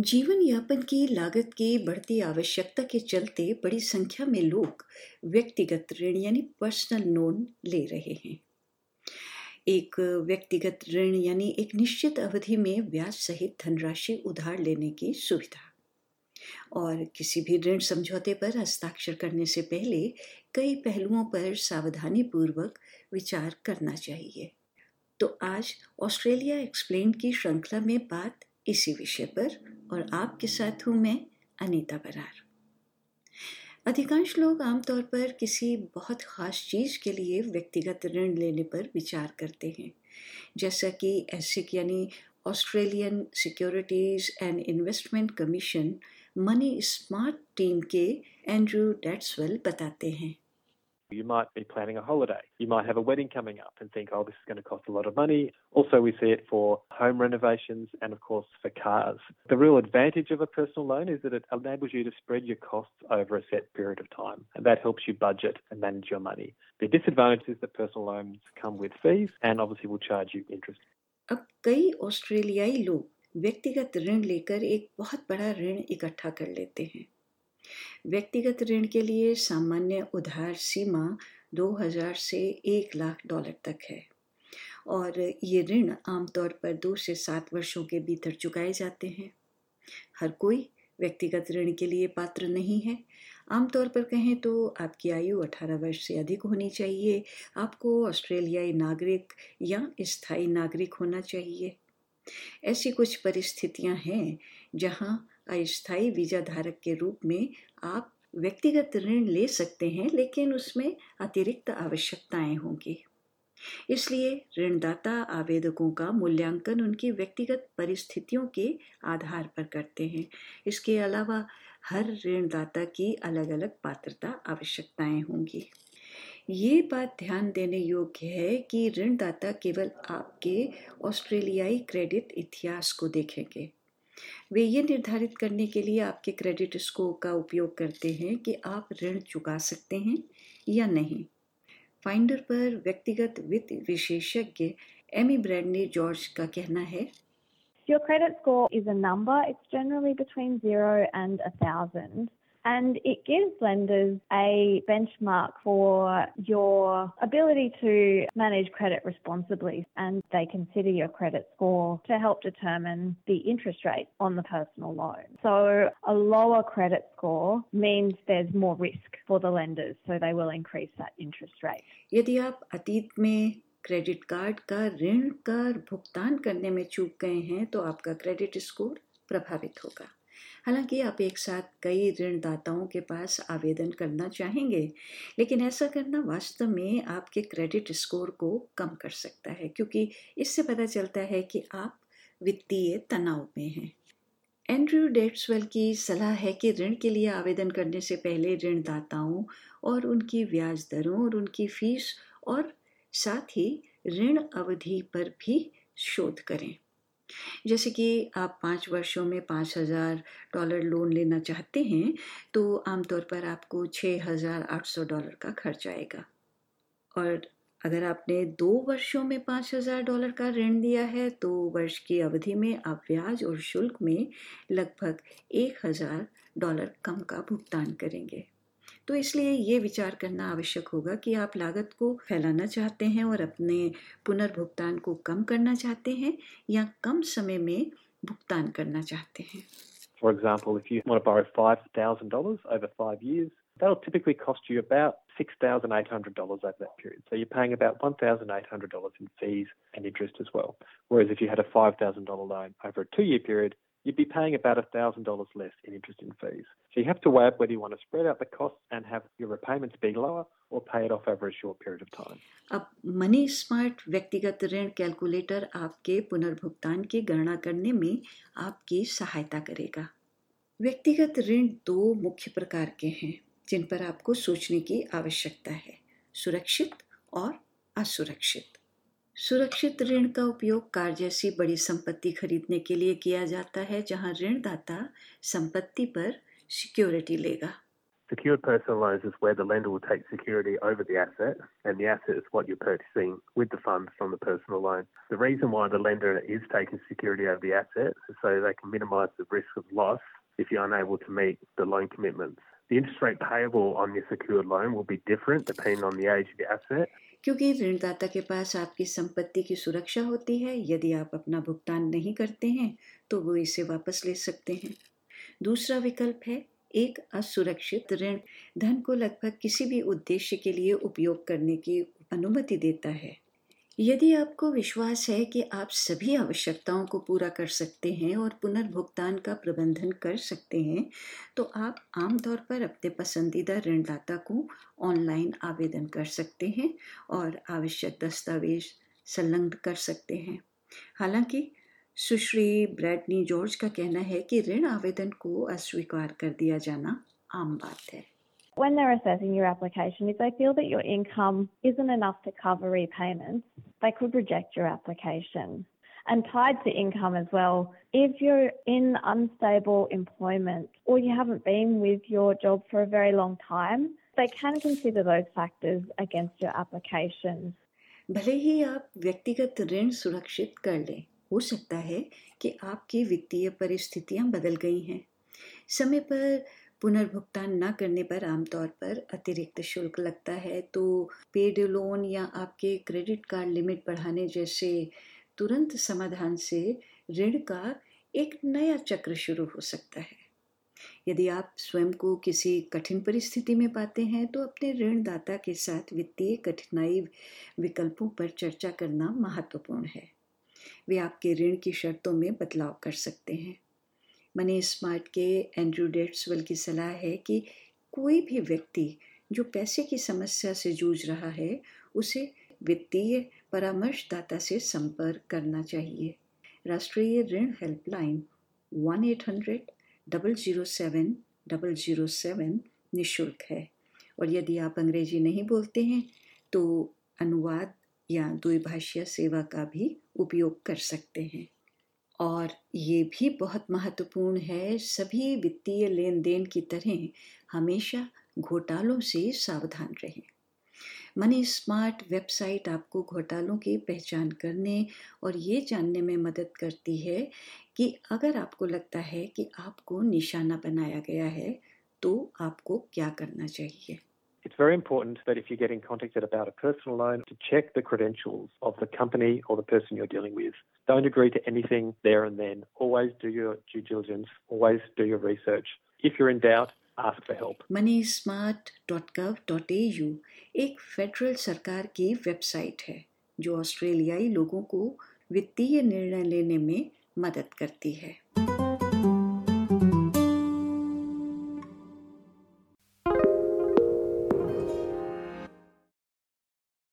जीवन यापन की लागत की बढ़ती आवश्यकता के चलते बड़ी संख्या में लोग व्यक्तिगत ऋण यानी पर्सनल लोन ले रहे हैं। एक व्यक्तिगत ऋण यानी एक निश्चित अवधि में ब्याज सहित धनराशि उधार लेने की सुविधा। और किसी भी ऋण समझौते पर हस्ताक्षर करने से पहले कई पहलुओं पर सावधानी पूर्वक विचार करना चाहिए। तो आज ऑस्ट्रेलिया एक्सप्लेन की श्रृंखला में बात इसी विषय पर और आपके साथ हूँ मैं अनीता बरार। अधिकांश लोग आमतौर पर किसी बहुत ख़ास चीज़ के लिए व्यक्तिगत ऋण लेने पर विचार करते हैं, जैसा कि एसिक यानी Australian securities and investment commission money smart team के एंड्रू डेट्सवेल बताते हैं। You might be planning a holiday. You might have a wedding coming up and think, oh, this is going to cost a lot of money. Also, we see it for home renovations and, of course, for cars. The real advantage of a personal loan is that it enables you to spread your costs over a set period of time, and that helps you budget and manage your money. The disadvantage is that personal loans come with fees and obviously will charge you interest. अब कई ऑस्ट्रेलियाई लोग व्यक्तिगत ऋण लेकर एक बहुत बड़ा ऋण इकट्ठा कर लेते हैं व्यक्तिगत ऋण के लिए सामान्य उधार सीमा 2000 से एक लाख डॉलर तक है। और ये ऋण आमतौर पर दो से सात वर्षों के भीतर चुकाए जाते हैं। हर कोई व्यक्तिगत ऋण के लिए पात्र नहीं है। आमतौर पर कहें तो आपकी आयु 18 वर्ष से अधिक होनी चाहिए। आपको ऑस्ट्रेलियाई नागरिक या स्थायी नागरिक होना चाहिए। ऐसी कुछ परिस्थितियाँ हैं जहाँ अस्थायी वीज़ा धारक के रूप में आप व्यक्तिगत ऋण ले सकते हैं, लेकिन उसमें अतिरिक्त आवश्यकताएँ होंगी। इसलिए ऋणदाता आवेदकों का मूल्यांकन उनकी व्यक्तिगत परिस्थितियों के आधार पर करते हैं। इसके अलावा हर ऋणदाता की अलग अलग पात्रता आवश्यकताएँ होंगी। ये बात ध्यान देने योग्य है कि ऋणदाता केवल आपके ऑस्ट्रेलियाई क्रेडिट इतिहास को देखेंगे। वे ये निर्धारित करने के लिए आपके क्रेडिट स्कोर का उपयोग करते हैं कि आप ऋण चुका सकते हैं या नहीं फाइंडर पर व्यक्तिगत वित्त विशेषज्ञ एमी ब्रैडनी जॉर्ज का कहना है Your credit score is a number. It's generally between zero and a thousand. and it gives lenders a benchmark for your ability to manage credit responsibly and they consider your credit score to help determine the interest rate on the personal loan. So a lower credit score means there's more risk for the lenders so they will increase that interest rate. यदि आप अतीत में credit card का ऋण कर भुगतान करने में चूक गए हैं तो आपका क्रेडिट स्कोर प्रभावित होगा हालाँकि आप एक साथ कई ऋणदाताओं के पास आवेदन करना चाहेंगे, लेकिन ऐसा करना वास्तव में आपके क्रेडिट स्कोर को कम कर सकता है, क्योंकि इससे पता चलता है कि आप वित्तीय तनाव में हैं। एंड्रयू डेट्सवेल की सलाह है कि ऋण के लिए आवेदन करने से पहले ऋणदाताओं और उनकी ब्याज दरों और उनकी फ़ीस और साथ ही ऋण अवधि पर भी शोध करें। जैसे कि आप पाँच वर्षों में पाँच हज़ार डॉलर लोन लेना चाहते हैं तो आमतौर पर आपको छः हज़ार आठ सौ डॉलर का खर्च आएगा। और अगर आपने दो वर्षों में पाँच हज़ार डॉलर का ऋण दिया है तो वर्ष की अवधि में आप ब्याज और शुल्क में लगभग एक हज़ार डॉलर कम का भुगतान करेंगे। तो इसलिए ये विचार करना आवश्यक होगा कि आप लागत को फैलाना चाहते हैं और अपने पुनर्भुगतान को कम करना चाहते हैं या कम समय में भुगतान करना चाहते हैं For example, if you want to borrow $5,000 over five years, that'll typically cost you about $6,800 over that period. So you're paying about $1,800 in fees and interest as well. Whereas if you had a $5,000 loan over a two year period, you'd be paying about $1,000 less in interest and fees. So you have to weigh up whether you want to spread out the costs and have your repayments be lower or pay it off over a short period of time. अब money smart व्यक्तिगत ऋण calculator आपके पुनर्भुगतान की गणना करने में आपकी सहायता करेगा व्यक्तिगत ऋण दो मुख्य प्रकार के हैं जिन पर आपको सोचने की आवश्यकता है सुरक्षित और असुरक्षित सुरक्षित ऋण का उपयोग कार जैसी बड़ी संपत्ति खरीदने के लिए किया जाता है जहाँ ऋणदाता संपत्ति पर सिक्योरिटी लेगा Secured personal loans is where the lender will take security over the asset, and the asset is what you're purchasing with the funds from the personal loan. The reason why the lender is taking security over the asset is so they can minimise the risk of loss if you're unable to meet the loan commitments. The interest rate payable on your secured loan will be different depending on the age of the asset. क्योंकि ऋणदाता के पास आपकी संपत्ति की सुरक्षा होती है, यदि आप अपना भुगतान नहीं करते हैं तो वो इसे वापस ले सकते हैं। दूसरा विकल्प है एक असुरक्षित ऋण। धन को लगभग किसी भी उद्देश्य के लिए उपयोग करने की अनुमति देता है। यदि आपको विश्वास है कि आप सभी आवश्यकताओं को पूरा कर सकते हैं और पुनर्भुगतान का प्रबंधन कर सकते हैं तो आप आमतौर पर अपने पसंदीदा ऋणदाता को ऑनलाइन आवेदन कर सकते हैं और आवश्यक दस्तावेज़ संलग्न कर सकते हैं। हालाँकि सुश्री ब्रैडनी जॉर्ज का कहना है कि ऋण आवेदन को अस्वीकार कर दिया जाना आम बात है। When they're assessing your application, if they feel that your income isn't enough to cover repayments, they could reject your application. And tied to income as well, if you're in unstable employment or you haven't been with your job for a very long time, they can consider those factors against your application. भले ही आप व्यक्तिगत ऋण सुरक्षित कर लें हो सकता है कि आपकी वित्तीय परिस्थितियां बदल गई हैं समय पर पुनर्भुगतान न करने पर आमतौर पर अतिरिक्त शुल्क लगता है। तो पेड लोन या आपके क्रेडिट कार्ड लिमिट बढ़ाने जैसे तुरंत समाधान से ऋण का एक नया चक्र शुरू हो सकता है। यदि आप स्वयं को किसी कठिन परिस्थिति में पाते हैं तो अपने ऋणदाता के साथ वित्तीय कठिनाई विकल्पों पर चर्चा करना महत्वपूर्ण है। वे आपके ऋण की शर्तों में बदलाव कर सकते हैं। मनी स्मार्ट के एंड्रू डेट्सवेल की सलाह है कि कोई भी व्यक्ति जो पैसे की समस्या से जूझ रहा है, उसे वित्तीय परामर्शदाता से संपर्क करना चाहिए। राष्ट्रीय ऋण helpline one eight hundred double zero seven double zero seven निःशुल्क है। और यदि आप अंग्रेज़ी नहीं बोलते हैं तो अनुवाद या द्विभाषीय सेवा का भी उपयोग कर सकते हैं। और ये भी बहुत महत्वपूर्ण है, सभी वित्तीय लेन देन की तरह हमेशा घोटालों से सावधान रहें। मनी स्मार्ट वेबसाइट आपको घोटालों की पहचान करने और ये जानने में मदद करती है कि अगर आपको लगता है कि आपको निशाना बनाया गया है तो आपको क्या करना चाहिए? It's very important that if you're getting contacted about a personal loan, to check the credentials of the company or the person you're dealing with. Don't agree to anything there and then. Always do your due diligence. Always do your research. If you're in doubt, ask for help. moneysmart.gov.au एक federal सरकार की website है जो ऑस्ट्रेलियाई लोगों को वित्तीय निर्णय लेने में मदद करती है